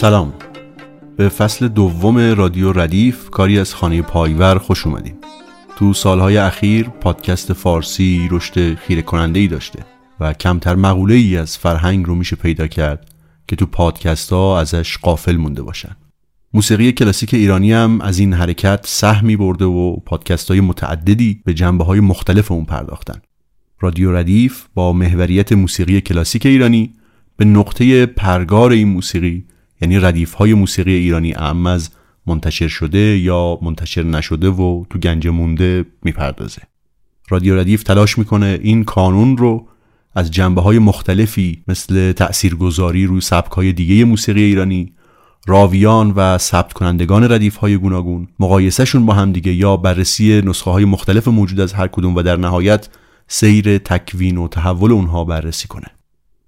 سلام. به فصل دوم رادیو ردیف کاری از خانه پایور خوش اومدیم تو سالهای اخیر پادکست فارسی رشد خیره کننده ای داشته و کمتر مقوله ای از فرهنگ رو میشه پیدا کرد که تو پادکست ها ازش قافل مونده باشن. موسیقی کلاسیک ایرانی هم از این حرکت سهمی برده و پادکست های متعددی به جنبه های مختلف اون پرداختن. رادیو ردیف با محوریت موسیقی کلاسیک ایرانی به نقطه پرگار این موسیقی یعنی ردیف های موسیقی ایرانی اعم از منتشر شده یا منتشر نشده و تو گنج مونده می‌پردازه. رادیو ردیف تلاش می‌کنه این کانون رو از جنبه های مختلفی مثل تأثیرگذاری روی سبک های دیگه موسیقی ایرانی راویان و ثبت کنندگان ردیف های گوناگون مقایسهشون با هم دیگه یا بررسی نسخه های مختلف موجود از هر کدوم و در نهایت سیر تکوین و تحول اونها بررسی کنه.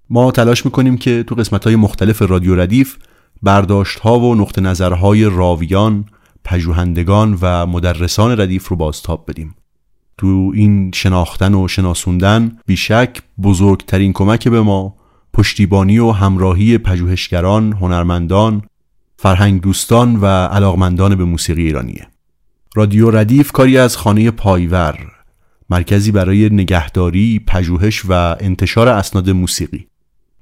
ما تلاش می‌کنیم که تو قسمت های مختلف رادیو ردیف برداشت ها و نقطه نظرهای راویان، پژوهندگان و مدرسان ردیف رو بازتاب بدیم. تو این شناختن و شناسوندن بیشک بزرگترین کمک به ما پشتیبانی و همراهی پژوهشگران، هنرمندان، فرهنگ دوستان و علاقمندان به موسیقی ایرانیه. رادیو ردیف کاری از خانه پایور مرکزی برای نگهداری، پژوهش و انتشار اسناد موسیقی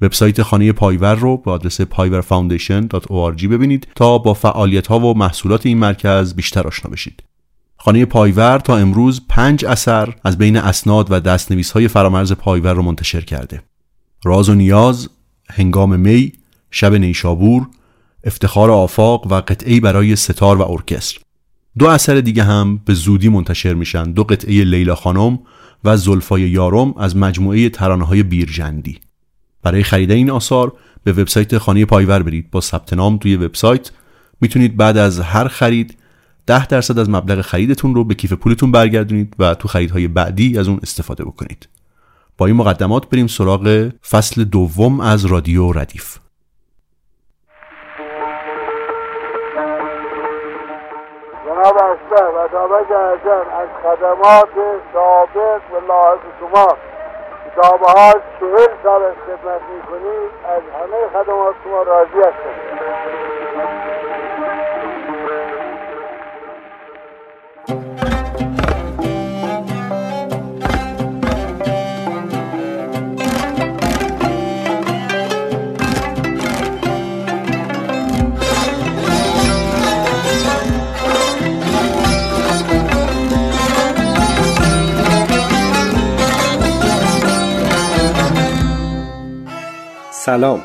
وبسایت خانه پایور رو به آدرس payvarfoundation.org ببینید تا با فعالیت ها و محصولات این مرکز بیشتر آشنا بشید. خانه پایور تا امروز پنج اثر از بین اسناد و دستنویس های فرامرز پایور رو منتشر کرده. راز و نیاز، هنگام می، شب نیشابور، افتخار آفاق و قطعی برای ستار و ارکستر. دو اثر دیگه هم به زودی منتشر میشن دو قطعه لیلا خانم و زلفای یارم از مجموعه ترانه های بیرجندی برای خرید این آثار به وبسایت خانه پایور برید. با ثبت نام توی وبسایت می‌تونید بعد از هر خرید 10 درصد از مبلغ خریدتون رو به کیف پولتون برگردونید و تو خریدهای بعدی از اون استفاده بکنید. با این مقدمات بریم سراغ فصل دوم از رادیو ردیف. جناب و از خدمات سابق و لاحق شما. کتاب ها چهل سال از خدمت از همه خدمات شما راضی هستم. سلام.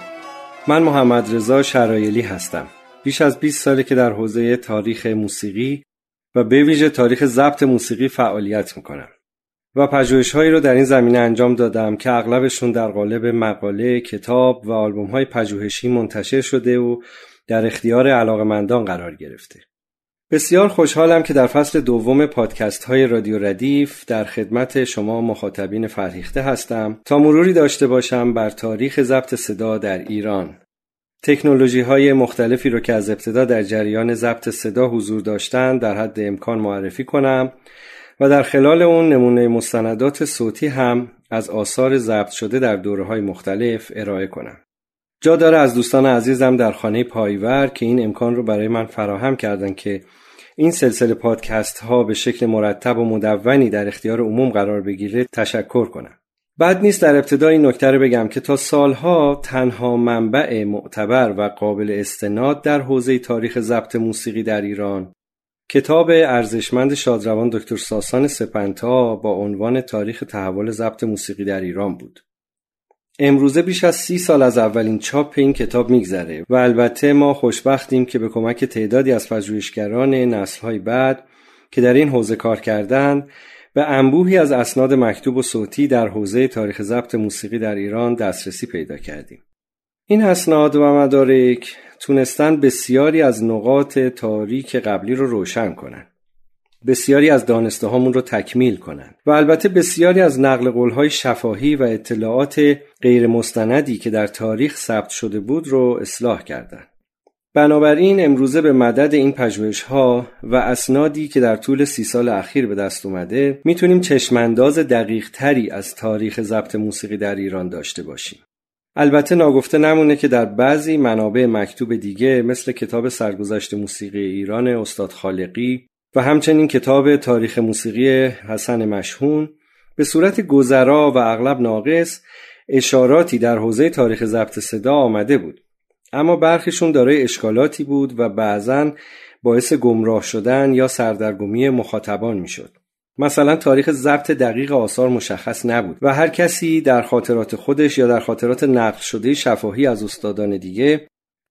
من محمد رضا شرایلی هستم. بیش از 20 ساله که در حوزه تاریخ موسیقی و به ویژه تاریخ ضبط موسیقی فعالیت می‌کنم. و پژوهش‌هایی رو در این زمینه انجام دادم که اغلبشون در قالب مقاله، کتاب و آلبوم‌های پژوهشی منتشر شده و در اختیار علاقمندان قرار گرفته. بسیار خوشحالم که در فصل دوم پادکست های رادیو ردیف در خدمت شما مخاطبین فرهیخته هستم تا مروری داشته باشم بر تاریخ ضبط صدا در ایران. تکنولوژی های مختلفی رو که از ابتدا در جریان ضبط صدا حضور داشتند در حد امکان معرفی کنم و در خلال اون نمونه مستندات صوتی هم از آثار ضبط شده در دوره های مختلف ارائه کنم. جا داره از دوستان عزیزم در خانه پایور که این امکان رو برای من فراهم کردن که این سلسله پادکست ها به شکل مرتب و مدونی در اختیار عموم قرار بگیره تشکر کنم. بعد نیست در ابتدا این نکته رو بگم که تا سالها تنها منبع معتبر و قابل استناد در حوزه تاریخ ضبط موسیقی در ایران کتاب ارزشمند شادروان دکتر ساسان سپنتا با عنوان تاریخ تحول ضبط موسیقی در ایران بود. امروزه بیش از سی سال از اولین چاپ این کتاب میگذره و البته ما خوشبختیم که به کمک تعدادی از پژوهشگران نسلهای بعد که در این حوزه کار کردند به انبوهی از اسناد مکتوب و صوتی در حوزه تاریخ ضبط موسیقی در ایران دسترسی پیدا کردیم. این اسناد و مدارک تونستن بسیاری از نقاط تاریک قبلی رو روشن کنن بسیاری از دانسته هامون رو تکمیل کنن و البته بسیاری از نقل قولهای شفاهی و اطلاعات غیر مستندی که در تاریخ ثبت شده بود رو اصلاح کردند. بنابراین امروزه به مدد این پژوهش ها و اسنادی که در طول سی سال اخیر به دست اومده می‌تونیم چشمانداز دقیق تری از تاریخ ضبط موسیقی در ایران داشته باشیم. البته ناگفته نمونه که در بعضی منابع مکتوب دیگه مثل کتاب سرگذشت موسیقی ایران استاد خالقی و همچنین کتاب تاریخ موسیقی حسن مشهون به صورت گذرا و اغلب ناقص اشاراتی در حوزه تاریخ ضبط صدا آمده بود اما برخیشون دارای اشکالاتی بود و بعضا باعث گمراه شدن یا سردرگمی مخاطبان می‌شد. مثلا تاریخ ضبط دقیق آثار مشخص نبود و هر کسی در خاطرات خودش یا در خاطرات نقل شده شفاهی از استادان دیگه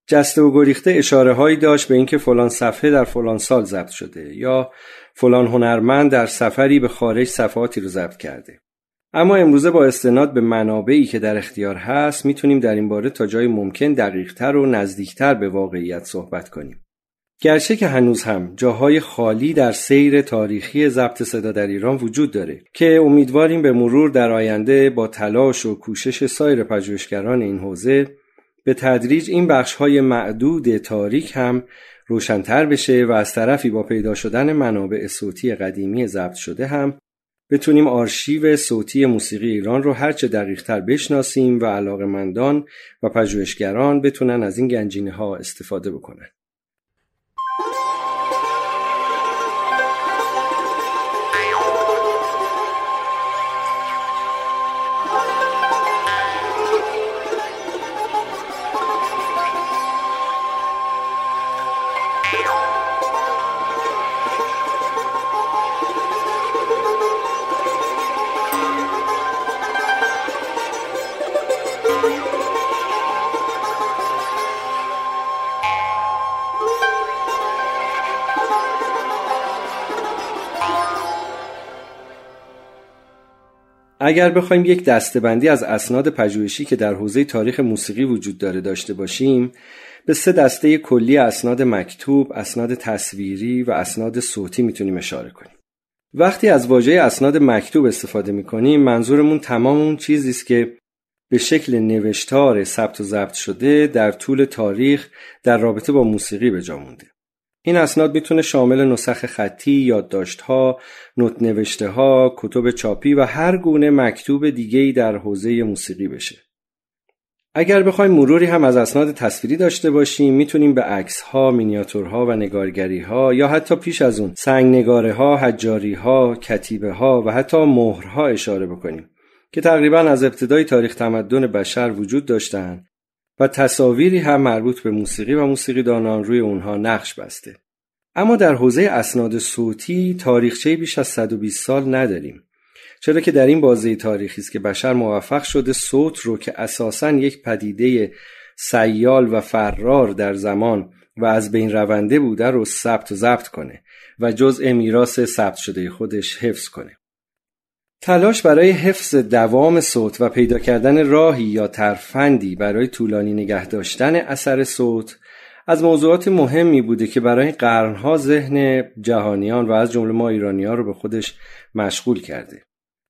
جسته و گریخته اشاره هایی داشت به اینکه فلان صفحه در فلان سال ضبط شده یا فلان هنرمند در سفری به خارج صفحاتی رو ضبط کرده اما امروزه با استناد به منابعی که در اختیار هست می‌تونیم در این باره تا جای ممکن دقیقتر و نزدیکتر به واقعیت صحبت کنیم. گرچه که هنوز هم جاهای خالی در سیر تاریخی ضبط صدا در ایران وجود داره که امیدواریم به مرور در آینده با تلاش و کوشش سایر پژوهشگران این حوزه به تدریج این بخشهای معدود تاریک هم روشنتر بشه و از طرفی با پیدا شدن منابع صوتی قدیمی ضبط شده هم بتونیم آرشیو صوتی موسیقی ایران رو هرچه دقیقتر بشناسیم و علاقمندان و پژوهشگران بتونن از این گنجینه ها استفاده بکنن. اگر بخوایم یک دستبندی از اسناد پژوهشی که در حوزه تاریخ موسیقی وجود داره داشته باشیم به سه دسته کلی اسناد مکتوب، اسناد تصویری و اسناد صوتی می‌تونیم اشاره کنیم. وقتی از واژه اسناد مکتوب استفاده می‌کنیم منظورمون تمام اون چیزی است که به شکل نوشتار ثبت و ضبط شده در طول تاریخ در رابطه با موسیقی به جا مونده. این اسناد می‌تونه شامل نسخ خطی، یادداشت‌ها، نوت نوشته ها، کتب چاپی و هر گونه مکتوب دیگه‌ای در حوزه موسیقی بشه. اگر بخوایم مروری هم از اسناد تصویری داشته باشیم می‌تونیم به عکس ها، مینیاتورها و نگارگری ها یا حتی پیش از اون سنگ نگاره ها، حجاری ها، کتیبه ها و حتی مهرها اشاره بکنیم که تقریبا از ابتدای تاریخ تمدن بشر وجود داشتند و تصاویری هم مربوط به موسیقی و موسیقی دانان روی اونها نقش بسته. اما در حوزه اسناد صوتی تاریخچه بیش از 120 سال نداریم. چرا که در این بازه تاریخی است که بشر موفق شده صوت رو که اساسا یک پدیده سیال و فرار در زمان و از بین رونده بوده رو ثبت و ضبط کنه و جزء میراث ثبت شده خودش حفظ کنه. تلاش برای حفظ دوام صوت و پیدا کردن راهی یا ترفندی برای طولانی نگه داشتن اثر صوت از موضوعات مهمی بوده که برای قرنها ذهن جهانیان و از جمله ما ایرانیان رو به خودش مشغول کرده.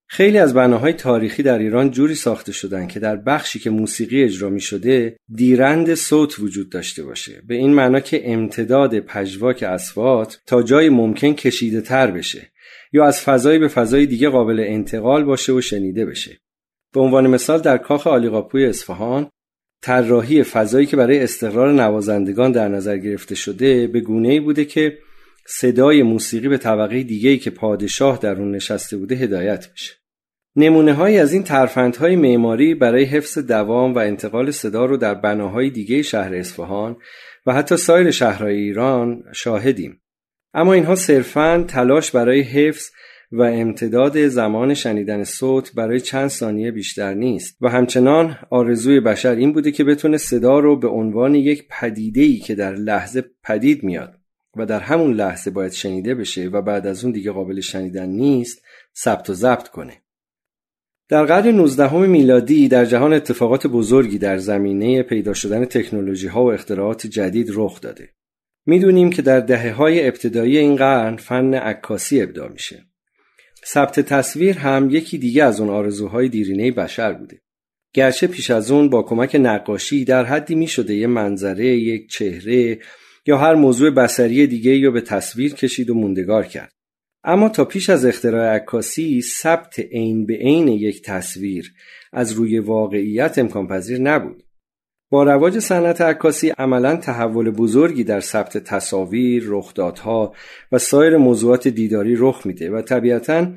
خیلی از بناهای تاریخی در ایران جوری ساخته شدن که در بخشی که موسیقی اجرا می شده دیرند صوت وجود داشته باشه به این معنا که امتداد پژواک اسوات تا جای ممکن کشیده تر بشه یا از فضایی به فضای دیگه قابل انتقال باشه و شنیده بشه. به عنوان مثال در کاخ آلیقاپوی اصفهان طراحی فضایی که برای استقرار نوازندگان در نظر گرفته شده به گونه ای بوده که صدای موسیقی به طبقه دیگه که پادشاه در اون نشسته بوده هدایت بشه. نمونه های از این ترفندهای معماری برای حفظ دوام و انتقال صدا رو در بناهای دیگه شهر اصفهان و حتی سایر شهرهای ایران شاهدیم. اما اینها صرفا تلاش برای حفظ و امتداد زمان شنیدن صوت برای چند ثانیه بیشتر نیست و همچنان آرزوی بشر این بوده که بتونه صدا رو به عنوان یک پدیده‌ای که در لحظه پدید میاد و در همون لحظه باید شنیده بشه و بعد از اون دیگه قابل شنیدن نیست ثبت و ضبط کنه در قرن 19 میلادی در جهان اتفاقات بزرگی در زمینه پیدا شدن تکنولوژی ها و اختراعات جدید رخ داده. می‌دونیم که در دهه های ابتدایی این قرن فن عکاسی ابداع میشه. ثبت تصویر هم یکی دیگه از اون آرزوهای دیرینه بشر بوده. گرچه پیش از اون با کمک نقاشی در حدی می شده یه منظره، یک چهره یا هر موضوع بسری دیگه یا به تصویر کشید و موندگار کرد. اما تا پیش از اختراع عکاسی ثبت عین به عین یک تصویر از روی واقعیت امکان پذیر نبود. با رواج صنعت عکاسی عملا تحول بزرگی در ثبت تصاویر، رخدادها و سایر موضوعات دیداری رخ میده و طبیعتا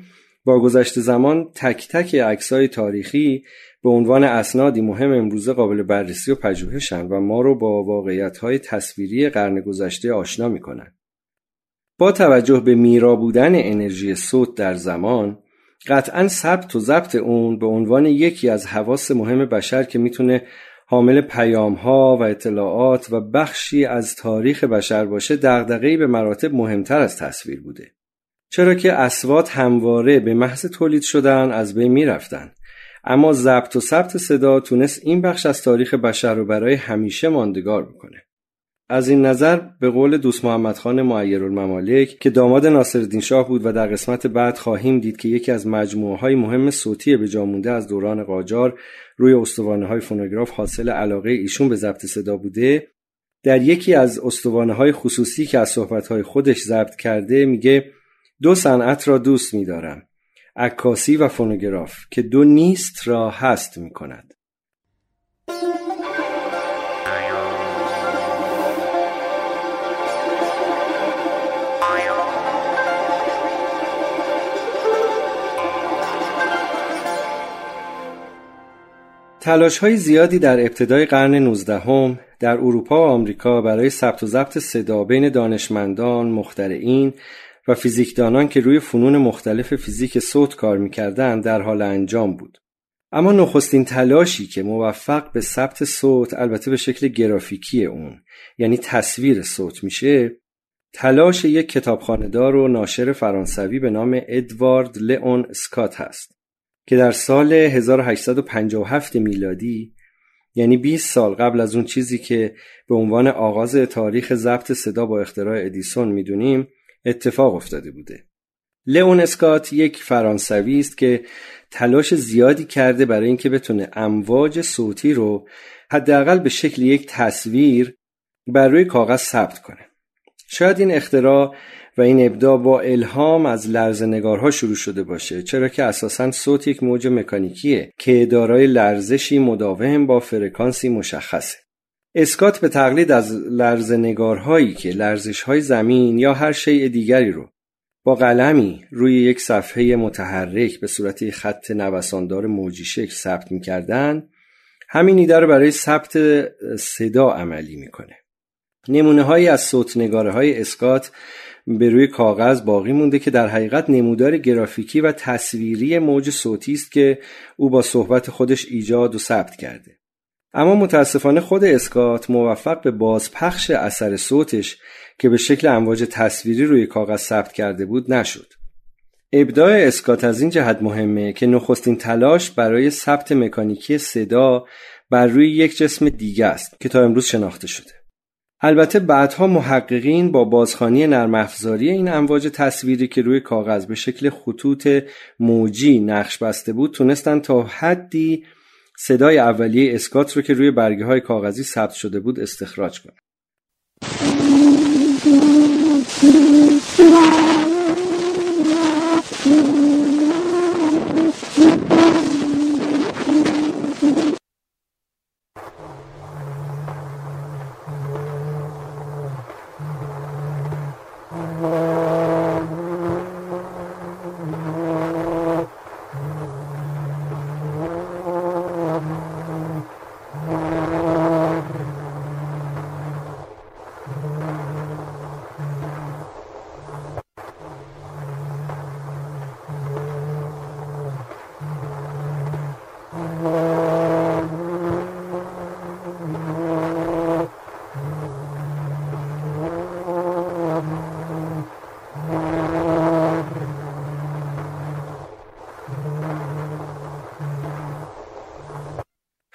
با گذشت زمان تک تک عکسای تاریخی به عنوان اسنادی مهم امروزه قابل بررسی و پژوهشن و ما رو با واقعیت‌های تصویری قرن گذشته آشنا می‌کنن. با توجه به میرا بودن انرژی صوت در زمان قطعا ثبت و ضبط اون به عنوان یکی از حواس مهم بشر که می‌تونه حامل پیام ها و اطلاعات و بخشی از تاریخ بشر باشه دغدغه‌ای به مراتب مهمتر از تصویر بوده. چرا که اسوات همواره به محض تولید شدن از بین می‌رفتن. اما ضبط و ثبت صدا تونست این بخش از تاریخ بشر رو برای همیشه ماندگار بکنه. از این نظر به قول دوست محمد خان معیر الممالک که داماد ناصرالدین شاه بود و در قسمت بعد خواهیم دید که یکی از مجموعه های مهم صوتی به جا مونده از دوران قاجار روی استوانه های فونوگراف حاصل علاقه ایشون به ضبط صدا بوده. در یکی از استوانه های خصوصی که از صحبت های خودش ضبط کرده میگه دو صنعت را دوست میدارم عکاسی و فونوگراف که دو نیست را هست می‌کند. تلاش های زیادی در ابتدای قرن 19 در اروپا و آمریکا برای ثبت و ضبط صدا بین دانشمندان، مخترعین و فیزیکدانان که روی فنون مختلف فیزیک صوت کار می‌کردند در حال انجام بود. اما نخستین تلاشی که موفق به ثبت صوت البته به شکل گرافیکی اون یعنی تصویر صوت میشه تلاش یک کتابخانهدار و ناشر فرانسوی به نام ادوارد لئون اسکات هست که در سال 1857 میلادی یعنی 20 سال قبل از اون چیزی که به عنوان آغاز تاریخ ضبط صدا با اختراع ادیسون می‌دونیم اتفاق افتاده بوده. لئون اسکات یک فرانسوی است که تلاش زیادی کرده برای اینکه بتونه امواج صوتی رو حداقل به شکل یک تصویر بر روی کاغذ ثبت کنه. شاید این اختراع و این ابداع با الهام از لرز نگارها شروع شده باشه چرا که اساسا صوت یک موج مکانیکیه که دارای لرزشی مداوم با فرکانسی مشخصه. اسکات به تقلید از لرز نگارهایی که لرزش های زمین یا هر شیء دیگری رو با قلمی روی یک صفحه متحرک به صورت خط نوساندار موجی شکل ثبت می‌کردن همین ایده رو برای ثبت صدا عملی می‌کنه. نمونه هایی از صوت نگاره های اسکات به روی کاغذ باقی مونده که در حقیقت نمودار گرافیکی و تصویری موج صوتی است که او با صحبت خودش ایجاد و ثبت کرده. اما متاسفانه خود اسکات موفق به بازپخش اثر صوتش که به شکل امواج تصویری روی کاغذ ثبت کرده بود نشد. ابداع اسکات از این جهت مهمه که نخستین تلاش برای ثبت مکانیکی صدا بر روی یک جسم دیگه است که تا امروز شناخته شده. البته بعدها محققین با بازخانی نرم افزاری این امواج تصویری که روی کاغذ به شکل خطوط موجی نقش بسته بود تونستن تا حدی صدای اولیه اسکات رو که روی برگه های کاغذی ثبت شده بود استخراج کنند.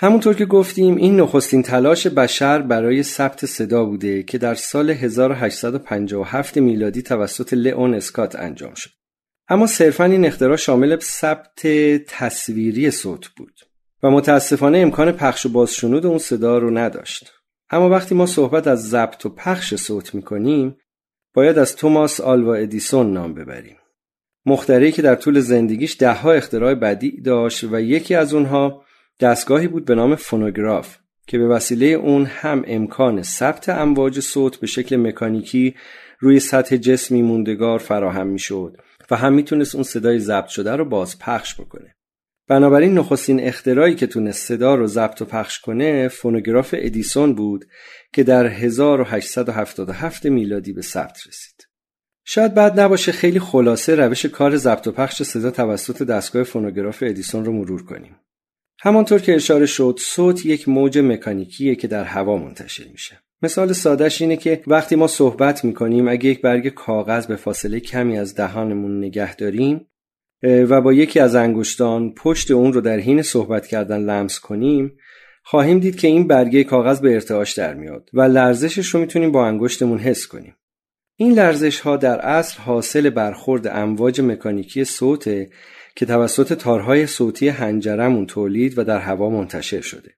همونطور که گفتیم این نخستین تلاش بشر برای ثبت صدا بوده که در سال 1857 میلادی توسط لئون اسکات انجام شد. اما صرفا این اختراع شامل ثبت تصویری صوت بود و متاسفانه امکان پخش و بازشنود اون صدا رو نداشت. اما وقتی ما صحبت از ضبط و پخش صوت می‌کنیم باید از توماس آلوا ادیسون نام ببریم. مخترعی که در طول زندگیش دهها اختراع بدی داشت و یکی از اونها دستگاهی بود به نام فونوگراف که به وسیله اون هم امکان ثبت امواج صوت به شکل مکانیکی روی سطح جسمی موندگار فراهم می‌شد و هم می‌تونست اون صدای ضبط شده رو باز پخش بکنه. بنابراین نخستین اختراعی که تونست صدا رو ضبط و پخش کنه فونوگراف ادیسون بود که در 1877 میلادی به ثبت رسید. شاید بد نباشه خیلی خلاصه روش کار ضبط و پخش صدا توسط دستگاه فونوگراف ادیسون رو مرور کنیم. همانطور که اشاره شد صوت یک موج مکانیکیه که در هوا منتشر میشه. مثال سادهش اینه که وقتی ما صحبت می‌کنیم اگه یک برگ کاغذ به فاصله کمی از دهانمون نگه داریم و با یکی از انگشتان پشت اون رو در حین صحبت کردن لمس کنیم خواهیم دید که این برگه کاغذ به ارتعاش در میاد و لرزشش رو می‌تونیم با انگشتمون حس کنیم. این لرزش ها در اصل حاصل برخورد امواج مکانیکی صوته که توسط تارهای صوتی هنجرمون تولید و در هوا منتشر شده.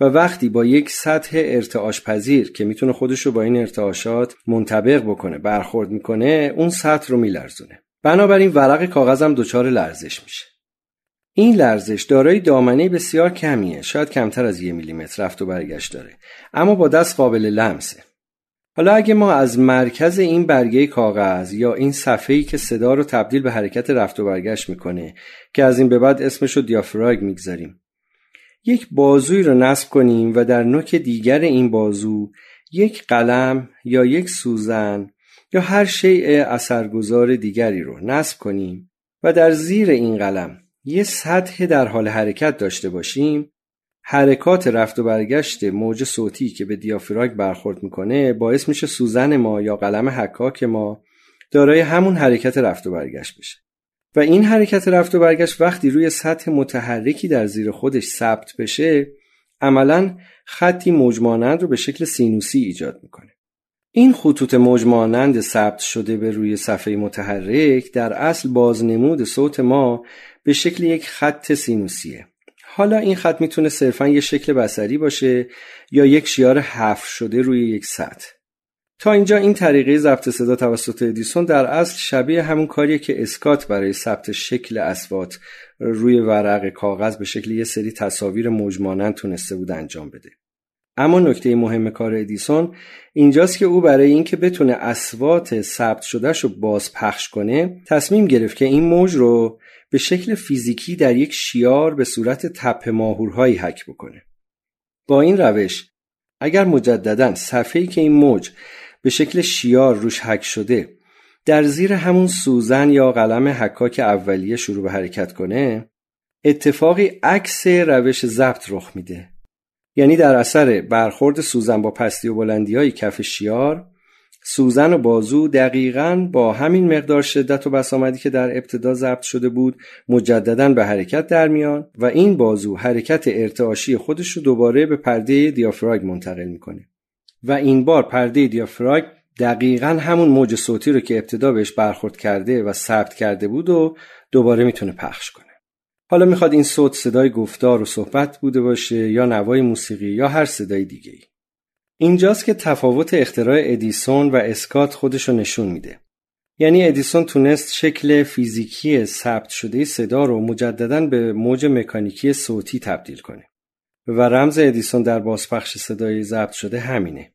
و وقتی با یک سطح ارتعاش پذیر که می‌تونه خودش رو با این ارتعاشات منطبق بکنه برخورد می‌کنه اون سطح رو میلرزونه. بنابراین ورق کاغذم دچار لرزش میشه. این لرزش دارای دامنه بسیار کمیه شاید کمتر از یه میلیمتر رفت و برگشت داره اما با دست قابل لمسه حالا اگه ما از مرکز این برگه کاغذ یا این صفحه‌ای که صدا رو تبدیل به حرکت رفت و برگشت می‌کنه که از این به بعد اسمش رو دیافراگ می‌گذاریم. یک بازوی رو نصب کنیم و در نوک دیگر این بازو یک قلم یا یک سوزن یا هر شیء اثرگذار دیگری رو نصب کنیم و در زیر این قلم یه سطح در حال حرکت داشته باشیم حرکات رفت و برگشت موج صوتی که به دیافراگ برخورد می‌کنه باعث میشه سوزن ما یا قلم حکاک ما دارای همون حرکت رفت و برگشت بشه. و این حرکت رفت و برگشت وقتی روی سطح متحرکی در زیر خودش ثبت بشه عملا خطی موجمانند رو به شکل سینوسی ایجاد می‌کنه. این خطوط موجمانند ثبت شده به روی صفحه متحرک در اصل بازنمود صوت ما به شکل یک خط سینوسیه. حالا این خط می‌تونه صرفا یه شکل بسری باشه یا یک شیار حف شده روی یک سطح. تا اینجا این طریقه ضبط صدا توسط ادیسون در اصل شبیه همون کاریه که اسکات برای ثبت شکل اسوات روی ورق کاغذ به شکل یه سری تصاویر موجمانند تونسته بود انجام بده. اما نکته مهم کار ادیسون اینجاست که او برای اینکه بتونه اسوات ثبت شدهش رو باز پخش کنه تصمیم گرفت که این موج رو به شکل فیزیکی در یک شیار به صورت تپه ماهورهایی حک بکنه. با این روش اگر مجددا صفحه‌ای که این موج به شکل شیار روش حک شده در زیر همون سوزن یا قلم حکاک اولیه شروع به حرکت کنه اتفاقی عکس روش ضبط رخ میده. یعنی در اثر برخورد سوزن با پستی و بلندی های کف شیار سوزن و بازو دقیقا با همین مقدار شدت و بسامدی که در ابتدا ضبط شده بود مجددا به حرکت در میان و این بازو حرکت ارتعاشی خودش رو دوباره به پرده دیافراگ منتقل می‌کنه و این بار پرده دیافراگ دقیقا همون موج صوتی رو که ابتدا بهش برخورد کرده و ثبت کرده بود و دوباره می‌تونه پخش کنه حالا می‌خواد این صوت صدای گفتار و صحبت بوده باشه یا نوای موسیقی یا هر صدای دیگه ای. اینجاست که تفاوت اختراع ادیسون و اسکات خودشو نشون میده. یعنی ادیسون تونست شکل فیزیکی ثبت شده صدا رو مجددا به موج مکانیکی صوتی تبدیل کنه. و رمز ادیسون در بازپخش صدای ضبط شده همینه.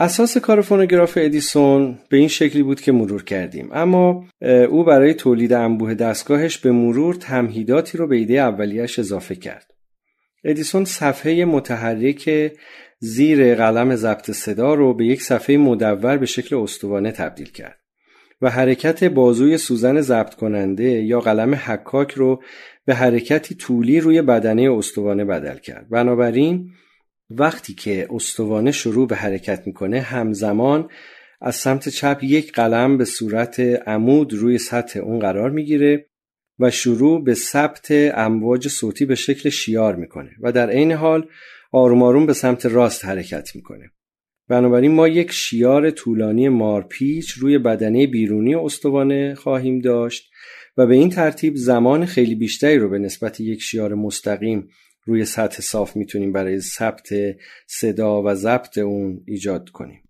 اساس کار فونوگراف ادیسون به این شکلی بود که مرور کردیم. اما او برای تولید انبوه دستگاهش به مرور تمهیداتی رو به ایده اولیش اضافه کرد. ادیسون صفحه متحرک زیر قلم ضبط صدا رو به یک صفحه مدور به شکل استوانه تبدیل کرد و حرکت بازوی سوزن ضبط کننده یا قلم حکاک رو به حرکتی طولی روی بدنه استوانه بدل کرد. بنابراین وقتی که استوانه شروع به حرکت می‌کنه همزمان از سمت چپ یک قلم به صورت عمود روی سطح اون قرار می‌گیره و شروع به ثبت امواج صوتی به شکل شیار می‌کنه و در عین حال آروم به سمت راست حرکت می‌کنه. بنابراین ما یک شیار طولانی مارپیچ روی بدنه بیرونی استوانه خواهیم داشت و به این ترتیب زمان خیلی بیشتری رو به نسبت یک شیار مستقیم روی سطح صاف می‌تونیم برای ثبت صدا و ضبط اون ایجاد کنیم.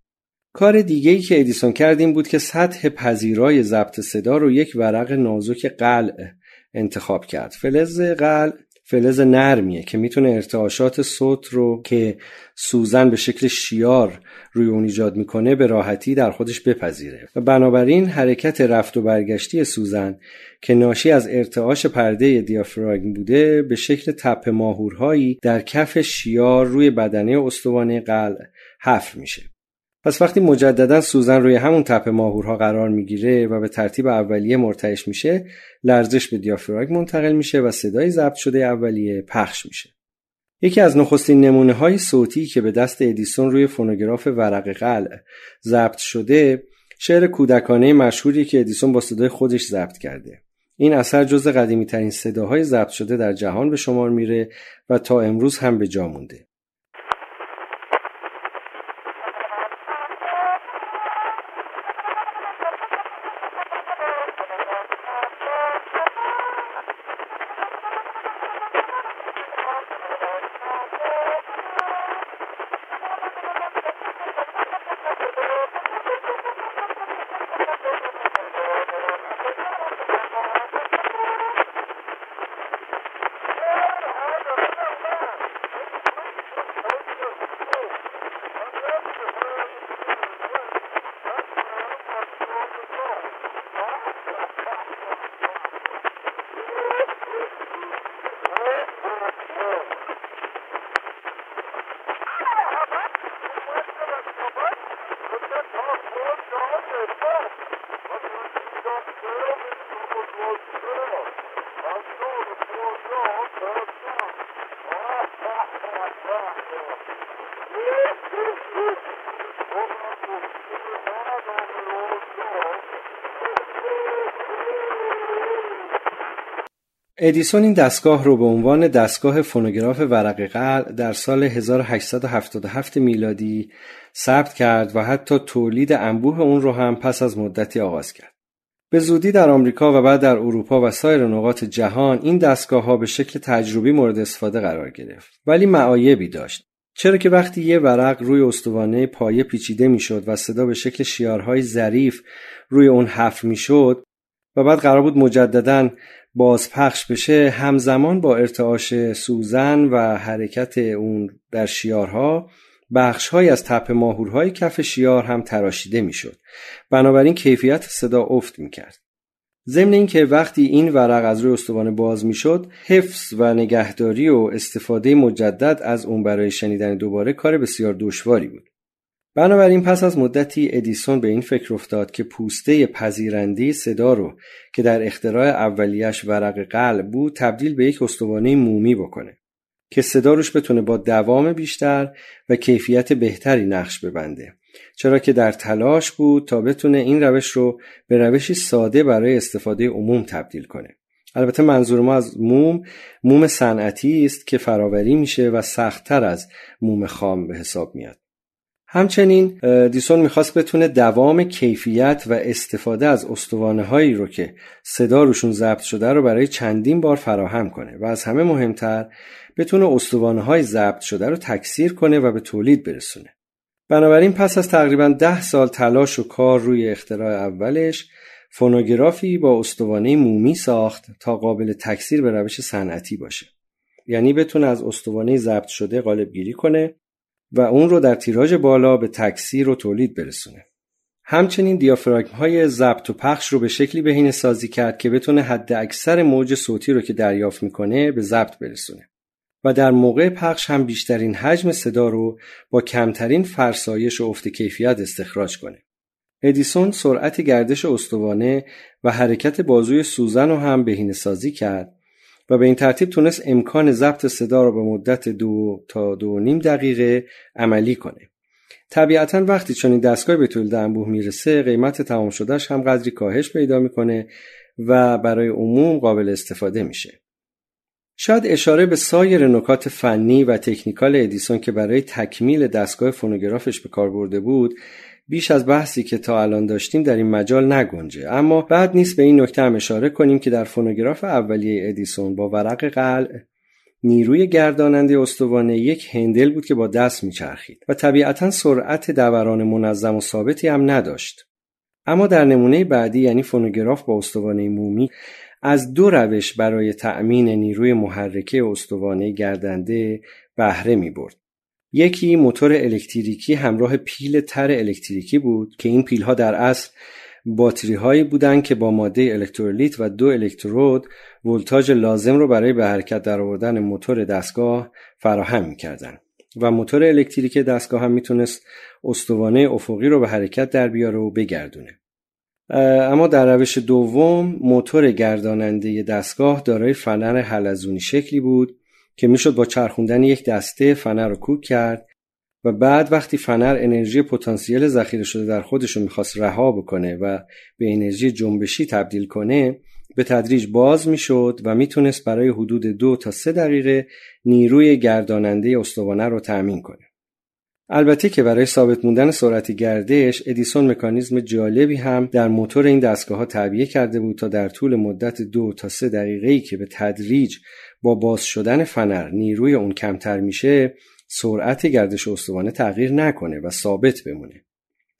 کار دیگه ای که ادیسون کردیم بود که سطح پذیرای ضبط صدا رو یک ورق نازک قلع انتخاب کرد. فلز قلع فلز نرمیه که می‌تونه ارتعاشات صوت رو که سوزن به شکل شیار روی اون ایجاد می‌کنه به راحتی در خودش بپذیره. و بنابراین حرکت رفت و برگشتی سوزن که ناشی از ارتعاش پرده دیافراگم بوده به شکل تپ ماهورهایی در کف شیار روی بدنه استوانه قلع حفر میشه. پس وقتی مجددا سوزن روی همون تپه ماهورها قرار می‌گیره و به ترتیب اولیه مرتعش میشه لرزش به دیافراگم منتقل میشه و صدای ضبط شده اولیه پخش میشه. یکی از نخستین نمونه های صوتی که به دست ادیسون روی فونوگراف ورق قلع ضبط شده شعر کودکانه مشهوری که ادیسون با صدای خودش ضبط کرده. این اثر جز قدیمی ترین صداهای ضبط شده در جهان به شمار میره و تا امروز هم به جا مونده. ادیسون این دستگاه رو به عنوان دستگاه فونوگراف ورق قلع در سال 1877 میلادی ثبت کرد و حتی تولید انبوه اون رو هم پس از مدتی آغاز کرد. به زودی در آمریکا و بعد در اروپا و سایر نقاط جهان این دستگاه ها به شکل تجربی مورد استفاده قرار گرفت ولی معایبی داشت چرا که وقتی یه ورق روی استوانه پایه پیچیده می‌شد و صدا به شکل شیارهای ظریف روی اون حفر می‌شد و بعد قرار بود مجددا بازپخش بشه همزمان با ارتعاش سوزن و حرکت اون در شیارها بخشهایی از تپه ماهورهای کف شیار هم تراشیده می‌شد. بنابراین کیفیت صدا افت می‌کرد. ضمن اینکه وقتی این ورق از روی استوانه باز می‌شد حفظ و نگهداری و استفاده مجدد از اون برای شنیدن دوباره کار بسیار دشواری بود. بنابراین پس از مدتی ادیسون به این فکر افتاد که پوسته پذیرنده صدا رو که در اختراع اولیش ورق قلب بود تبدیل به یک استوانه مومی بکنه که صدا روش بتونه با دوام بیشتر و کیفیت بهتری نقش ببنده. چرا که در تلاش بود تا بتونه این روش رو به روشی ساده برای استفاده عموم تبدیل کنه. البته منظور ما از موم موم صنعتی است که فراوری میشه و سختتر از موم خام به حساب میاد. همچنین دیسون می‌خواست بتونه دوام کیفیت و استفاده از استوانه هایی رو که صدا روشون ضبط شده رو برای چندین بار فراهم کنه و از همه مهمتر بتونه استوانه های ضبط شده رو تکثیر کنه و به تولید برسونه. بنابراین پس از تقریبا ده سال تلاش و کار روی اختراع اولش فونوگرافی با استوانه مومی ساخت تا قابل تکثیر به روش صنعتی باشه. یعنی بتونه از استوانه ضبط شده قالب گیری کنه و اون رو در تیراژ بالا به تکثیر و تولید برسونه. همچنین دیافراگم های ضبط و پخش رو به شکلی بهینه سازی کرد که بتونه حد اکثر موج صوتی رو که دریافت می‌کنه به ضبط برسونه و در موقع پخش هم بیشترین حجم صدا رو با کمترین فرسایش و افت کیفیت استخراج کنه. ادیسون سرعت گردش استوانه و حرکت بازوی سوزن رو هم بهینه سازی کرد و به این ترتیب تونست امکان ضبط صدا را به مدت دو تا دو نیم دقیقه عملی کنه. طبیعتا وقتی چنین دستگاه به تولید انبوه می‌رسه قیمت تمام شدهش هم قدری کاهش پیدا می‌کنه و برای عموم قابل استفاده میشه. شاید اشاره به سایر نکات فنی و تکنیکال ادیسون که برای تکمیل دستگاه فونوگرافش به کار برده بود بیش از بحثی که تا الان داشتیم در این مجال نگنجه اما بعد نیست به این نکته هم اشاره کنیم که در فونوگراف اولیه ادیسون با ورق قلع نیروی گرداننده استوانه یک هندل بود که با دست میچرخید و طبیعتا سرعت دوران منظم و ثابتی هم نداشت اما در نمونه بعدی یعنی فونوگراف با استوانه مومی از دو روش برای تأمین نیروی محرکه استوانه گردنده بهره می برد. یکی موتور الکتریکی همراه پیل تر الکتریکی بود که این پیل ها در اصل باتری هایی بودند که با ماده الکترولیت و دو الکترود ولتاژ لازم رو برای به حرکت درآوردن موتور دستگاه فراهم می‌کردند و موتور الکتریکی دستگاه هم می‌تونست استوانه افقی رو به حرکت در بیاره و بگردونه. اما در روش دوم موتور گرداننده دستگاه دارای فنر حلزونی شکلی بود که می‌شد با چرخوندن یک دسته فنر رو کوک کرد و بعد وقتی فنر انرژی پتانسیل ذخیره شده در خودش رو می‌خواست رها بکنه و به انرژی جنبشی تبدیل کنه به تدریج باز می‌شد و می‌تونست برای حدود دو تا سه دقیقه نیروی گرداننده استوانه رو تأمین کنه. البته که برای ثابت موندن سرعت گردش ادیسون مکانیزم جالبی هم در موتور این دستگاه ها تعبیه کرده بود تا در طول مدت دو تا سه دقیقه ای که به تدریج با باز شدن فنر نیروی اون کمتر میشه سرعت گردش استوانه تغییر نکنه و ثابت بمونه.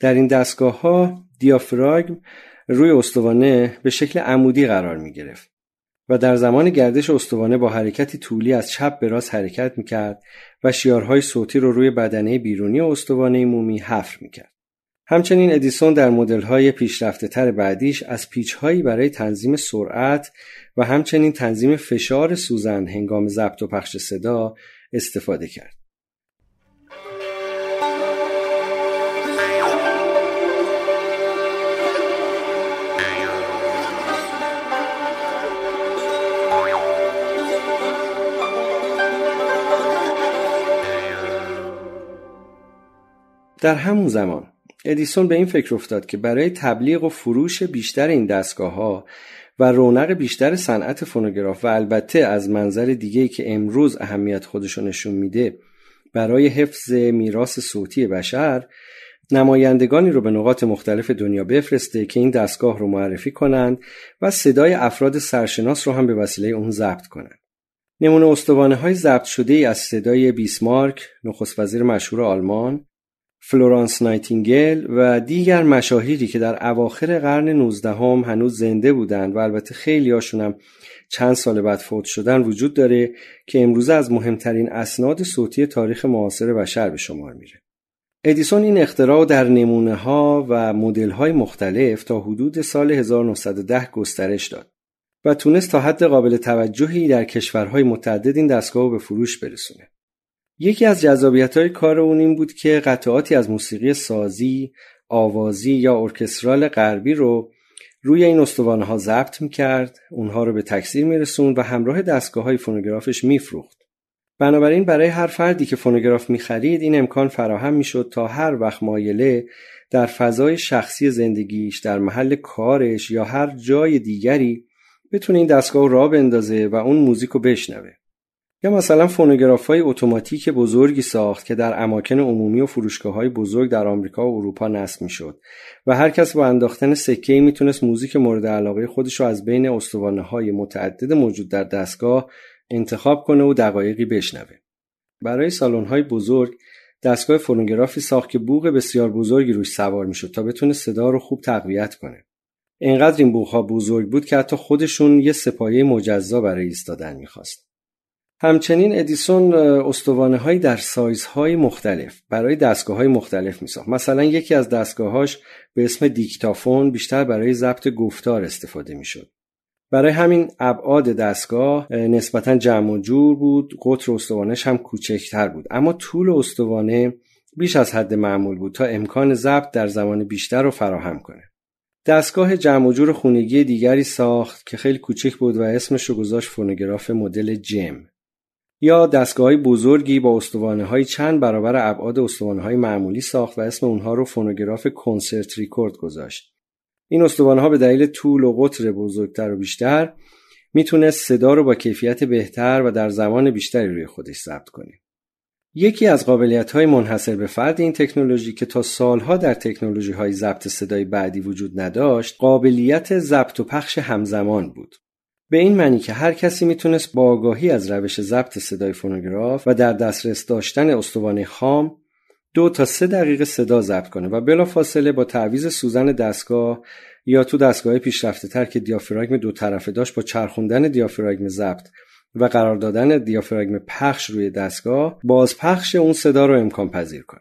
در این دستگاه ها دیافراگم روی استوانه به شکل عمودی قرار می گرفت و در زمان گردش استوانه با حرکتی طولی از چپ به راست حرکت می کرد و شیارهای صوتی رو روی بدنه بیرونی استوانه مومی حفر می کرد. همچنین ادیسون در مدل‌های پیشرفته تر بعدیش از پیچهایی برای تنظیم سرعت و همچنین تنظیم فشار سوزن هنگام ضبط و پخش صدا استفاده کرد. در همون زمان ادیسون به این فکر افتاد که برای تبلیغ و فروش بیشتر این دستگاه ها و رونق بیشتر صنعت فونوگراف و البته از منظر دیگه که امروز اهمیت خودشو نشون میده برای حفظ میراث صوتی بشر نمایندگانی رو به نقاط مختلف دنیا بفرسته که این دستگاه رو معرفی کنند و صدای افراد سرشناس رو هم به وسیله اون ضبط کنند. نمونه استوانه های ضبط شده ای از صدای بیسمارک، نخست وزیر مشهور آلمان، فلورانس نایتینگل و دیگر مشاهیری که در اواخر قرن 19 هم هنوز زنده بودند و البته خیلی هاشون چند سال بعد فوت شدن وجود داره که امروزه از مهمترین اسناد صوتی تاریخ معاصر بشر به شمار میره. ادیسون این اختراع در نمونه ها و مدل های مختلف تا حدود سال 1910 گسترش داد و تونست تا حد قابل توجهی در کشورهای متعدد این دستگاه به فروش برسونه. یکی از جذابیت های کار اون این بود که قطعاتی از موسیقی سازی، آوازی یا ارکسترال غربی رو روی این استوانه ها ضبط می‌کرد، اونها رو به تکثیر میرسوند و همراه دستگاه های فونوگرافش میفروخت. بنابراین برای هر فردی که فونوگراف می‌خرید این امکان فراهم می‌شد تا هر وقت مایله در فضای شخصی زندگیش در محل کارش یا هر جای دیگری بتونه این دستگاه را بندازه و اون موزیک رو بشنوه. مثلا فونوگراف های اتوماتیک بزرگی ساخت که در اماکن عمومی و فروشگاه های بزرگ در آمریکا و اروپا نصب می‌شد و هر کس با انداختن سکه ای می‌تونست موزیک مورد علاقه خودش رو از بین استوانه های متعدد موجود در دستگاه انتخاب کنه و دقایقی بشنوه. برای سالن های بزرگ دستگاه فونوگرافی ساخت که بوق بسیار بزرگی روش سوار می‌شد تا بتونه صدا رو خوب تقویت کنه. اینقدر این بوغ ها بزرگ بود که حتی خودشون یه سپایه مجزا برای ایستادن می‌خواست. همچنین ادیسون استوانه هایی در سایزهای مختلف برای دستگاه های مختلف می ساخت. مثلا یکی از دستگاهاش به اسم دیکتافون بیشتر برای ضبط گفتار استفاده می شد. برای همین ابعاد دستگاه نسبتا جمع و جور بود قطر استوانش هم کوچکتر بود اما طول استوانه بیش از حد معمول بود تا امکان ضبط در زمان بیشتر رو فراهم کنه دستگاه جمع و جور خونگی دیگری ساخت که خیلی کوچک بود و اسمش رو گذاشت فونوگراف مدل جم یا دستگاه بزرگی با استوانه های چند برابر ابعاد استوانه های معمولی ساخت و اسم اونها رو فونوگراف کنسرت ریکورد گذاشت. این استوانه ها به دلیل طول و قطر بزرگتر و بیشتر می‌تونست صدا رو با کیفیت بهتر و در زمان بیشتری روی خودش ضبط کنه. یکی از قابلیت های منحصر به فرد این تکنولوژی که تا سالها در تکنولوژی های ضبط صدای بعدی وجود نداشت قابلیت ضبط و پخش همزمان بود. به این معنی که هر کسی می‌تونست با آگاهی از روش ضبط صدای فونوگراف و در دسترس داشتن استوانه خام دو تا سه دقیقه صدا ضبط کنه و بلا فاصله با تعویز سوزن دستگاه یا تو دستگاه پیشرفته تر که دیافراگم دو طرفه داشت با چرخوندن دیافراگم ضبط و قرار دادن دیافراگم پخش روی دستگاه بازپخش اون صدا رو امکان پذیر کنه.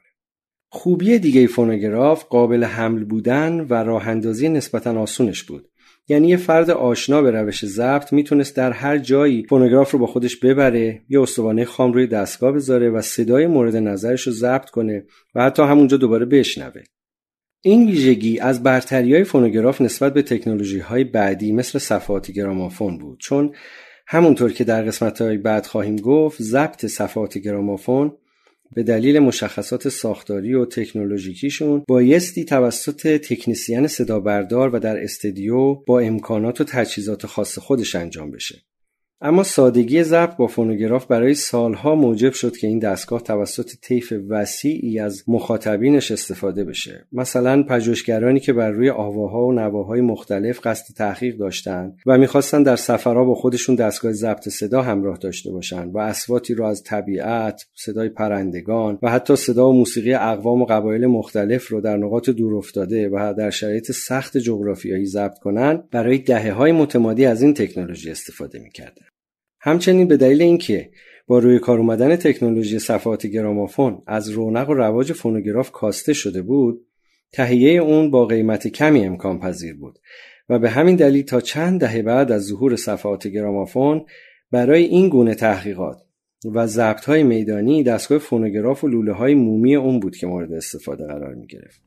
خوبی دیگه فونوگراف قابل حمل بودن و راه اندازی نسبتا آسونش بود. یعنی یه فرد آشنا به روش ضبط می‌تونست در هر جایی فونوگراف رو با خودش ببره یا استوانه خام روی دستگاه بذاره و صدای مورد نظرش رو ضبط کنه و حتی همونجا دوباره بشنوه. این ویژگی از برتری های فونوگراف نسبت به تکنولوژی های بعدی مثل صفحات گرامافون بود چون همونطور که در قسمت های بعد خواهیم گفت ضبط صفحات گرامافون به دلیل مشخصات ساختاری و تکنولوژیکیشون بایستی توسط تکنیسیان صدا بردار و در استدیو با امکانات و تجهیزات خاص خودش انجام بشه. اما سادگی ضبط با فونوگراف برای سالها موجب شد که این دستگاه توسط طیف وسیعی از مخاطبینش استفاده بشه. مثلا پژوهشگرانی که بر روی آواها و نواهای مختلف قصد تحقیق داشتند و می‌خواستن در سفرها با خودشون دستگاه ضبط صدا همراه داشته باشند و اسواتی رو از طبیعت صدای پرندگان و حتی صدا و موسیقی اقوام و قبایل مختلف رو در نقاط دور افتاده و در شرایط سخت جغرافیایی ضبط کنند برای دهه های متمادی از این تکنولوژی استفاده می‌کردن همچنین به دلیل اینکه با روی کار اومدن تکنولوژی صفحات گرامافون از رونق و رواج فونوگراف کاسته شده بود تهیه اون با قیمت کمی امکان پذیر بود و به همین دلیل تا چند دهه بعد از ظهور صفحات گرامافون برای این گونه تحقیقات و ضبط های میدانی دستگاه فونوگراف و لوله های مومی اون بود که مورد استفاده قرار می گرفت.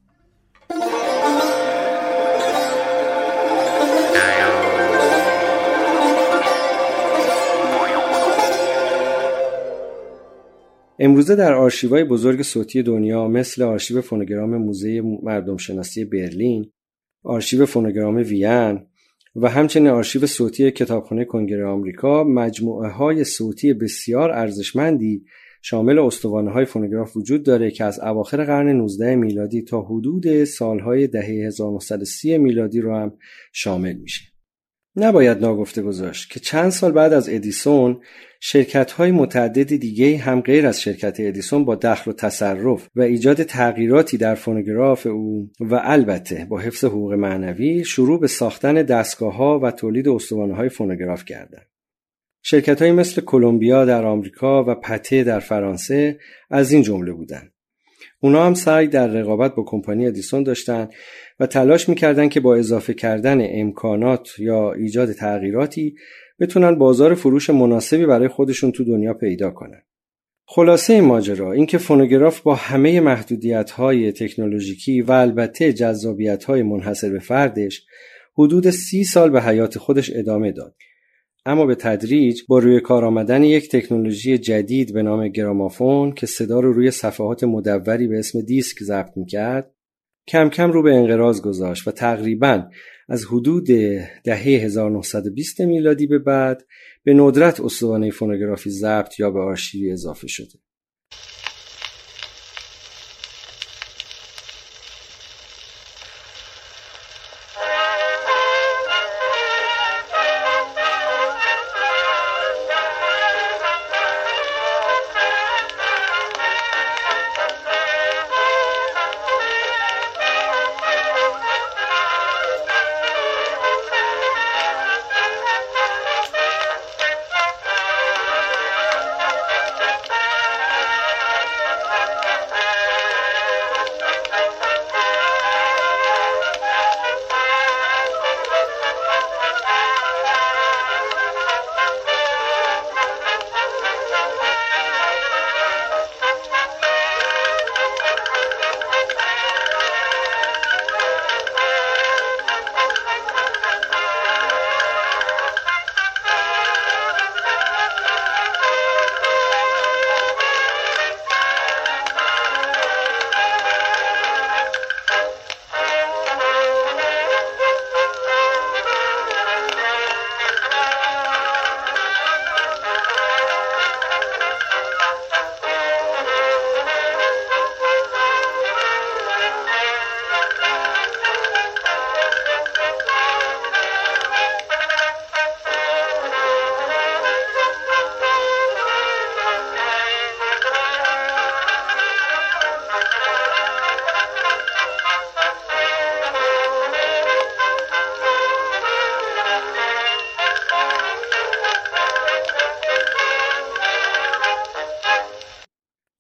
امروزه در آرشیوهای بزرگ صوتی دنیا مثل آرشیو فونوگرام موزه مردم شناسی برلین، آرشیو فونوگرام وین و همچنین آرشیو صوتی کتابخانه کنگره آمریکا مجموعه های صوتی بسیار ارزشمندی شامل استوانه های فونوگراف وجود داره که از اواخر قرن 19 میلادی تا حدود سالهای دهه 1930 میلادی رو هم شامل میشه. نباید ناگفته گذاشت که چند سال بعد از ادیسون شرکت های متعدد دیگه هم غیر از شرکت ادیسون با دخل و تصرف و ایجاد تغییراتی در فونوگراف او و البته با حفظ حقوق معنوی شروع به ساختن دستگاه ها و تولید استوانه های فونوگراف کردند. شرکت های مثل کلمبیا در آمریکا و پته در فرانسه از این جمله بودند. اونا هم سعی در رقابت با کمپانی ادیسون داشتن و تلاش می‌کردن که با اضافه کردن امکانات یا ایجاد تغییراتی بتونن بازار فروش مناسبی برای خودشون تو دنیا پیدا کنن. خلاصه این ماجرا اینکه فونوگراف با همه محدودیت های تکنولوژیکی و البته جذابیت های منحصر به فردش حدود سی سال به حیات خودش ادامه داد. اما به تدریج با روی کار آمدن یک تکنولوژی جدید به نام گرامافون که صدا رو روی صفحات مدوری به اسم دیسک ضبط می‌کرد کم کم رو به انقراض گذاشت و تقریبا از حدود دهه 1920 میلادی به بعد به ندرت استوانه فونوگرافی ضبط یا به آرشیوی اضافه شده.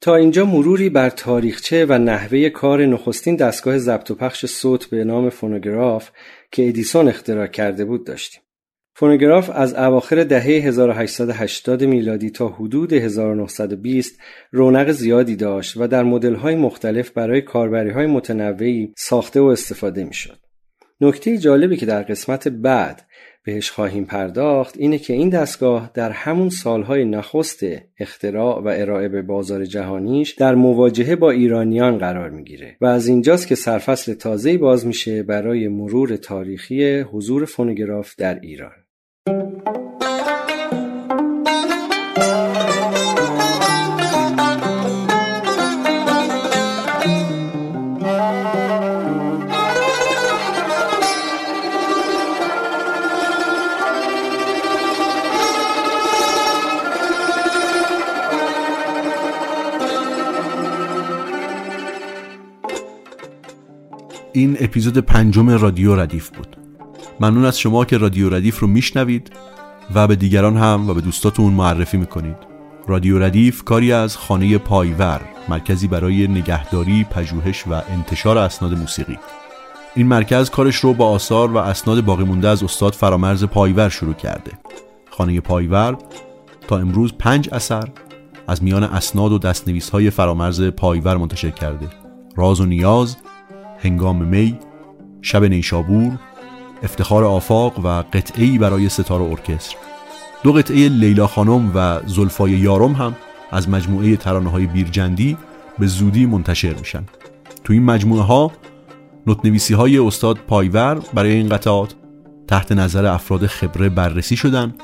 تا اینجا مروری بر تاریخچه و نحوه کار نخستین دستگاه ضبط و پخش صوت به نام فونوگراف که ادیسون اختراع کرده بود داشتیم. فونوگراف از اواخر دهه 1880 میلادی تا حدود 1920 رونق زیادی داشت و در مدل‌های مختلف برای کاربری‌های متنوعی ساخته و استفاده می‌شد. نکته جالبی که در قسمت بعد بهش خواهیم پرداخت اینه که این دستگاه در همون سالهای نخست اختراع و ارائه به بازار جهانیش در مواجهه با ایرانیان قرار می‌گیره و از اینجاست که سرفصل تازه‌ای باز میشه برای مرور تاریخی حضور فونوگراف در ایران. این اپیزود پنجم رادیو ردیف بود. ممنون از شما که رادیو ردیف رو میشنوید و به دیگران هم و به دوستاتون معرفی می‌کنید. رادیو ردیف کاری از خانه پایور مرکزی برای نگهداری، پژوهش و انتشار اسناد موسیقی. این مرکز کارش رو با آثار و اسناد باقی مونده از استاد فرامرز پایور شروع کرده. خانه پایور تا امروز پنج اثر از میان اسناد و دستنویس های فرامرز پایور منتشر کرده. راز و نیاز هنگام می شب نیشابور افتخار آفاق و قطعی برای ستار ارکستر. دو قطعه لیلا خانم و زلفای یارم هم از مجموعه ترانه های بیرجندی به زودی منتشر میشن. تو این مجموعه ها نوتنویسی های استاد پایور برای این قطعات تحت نظر افراد خبره بررسی شدن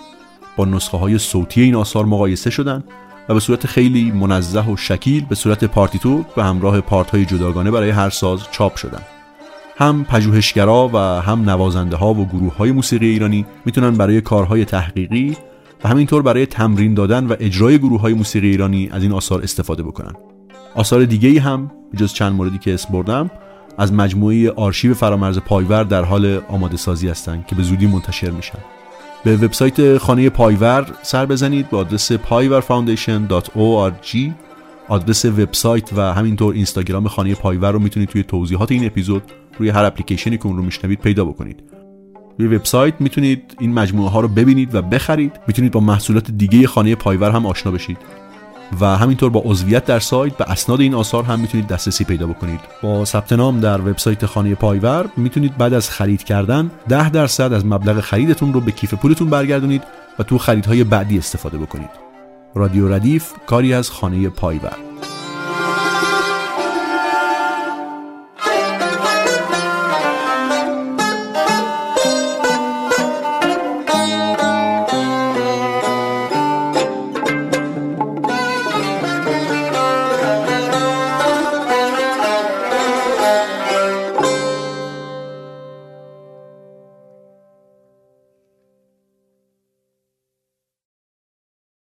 با نسخه های صوتی این آثار مقایسه شدن و به صورت خیلی منزه و شکیل به صورت پارتیتور و همراه پارت های جداگانه برای هر ساز چاپ شدن. هم پژوهشگرا و هم نوازنده ها و گروه های موسیقی ایرانی می‌تونن برای کارهای تحقیقی و همینطور برای تمرین دادن و اجرای گروه های موسیقی ایرانی از این آثار استفاده بکنن. آثار دیگه هم جز چند موردی که اسم بردم از مجموعه آرشیو فرامرز پایور در حال آماده سازی هستند که به زودی منتشر میشن. به وبسایت خانه پایور سر بزنید با آدرس payvarfoundation.org آدرس وبسایت و همینطور اینستاگرام خانه پایور رو می‌تونید توی توضیحات این اپیزود روی هر اپلیکیشنی که اون رو میشنوید پیدا بکنید. روی وبسایت می‌تونید این مجموعه ها رو ببینید و بخرید. می‌تونید با محصولات دیگه خانه پایور هم آشنا بشید. و همینطور با عضویت در سایت به اسناد این آثار هم می‌تونید دسترسی پیدا بکنید. با ثبت نام در وبسایت خانه پایور می‌تونید بعد از خرید کردن 10 درصد از مبلغ خریدتون رو به کیف پولتون برگردونید و تو خریدهای بعدی استفاده بکنید. رادیو ردیف کاری از خانه پایور.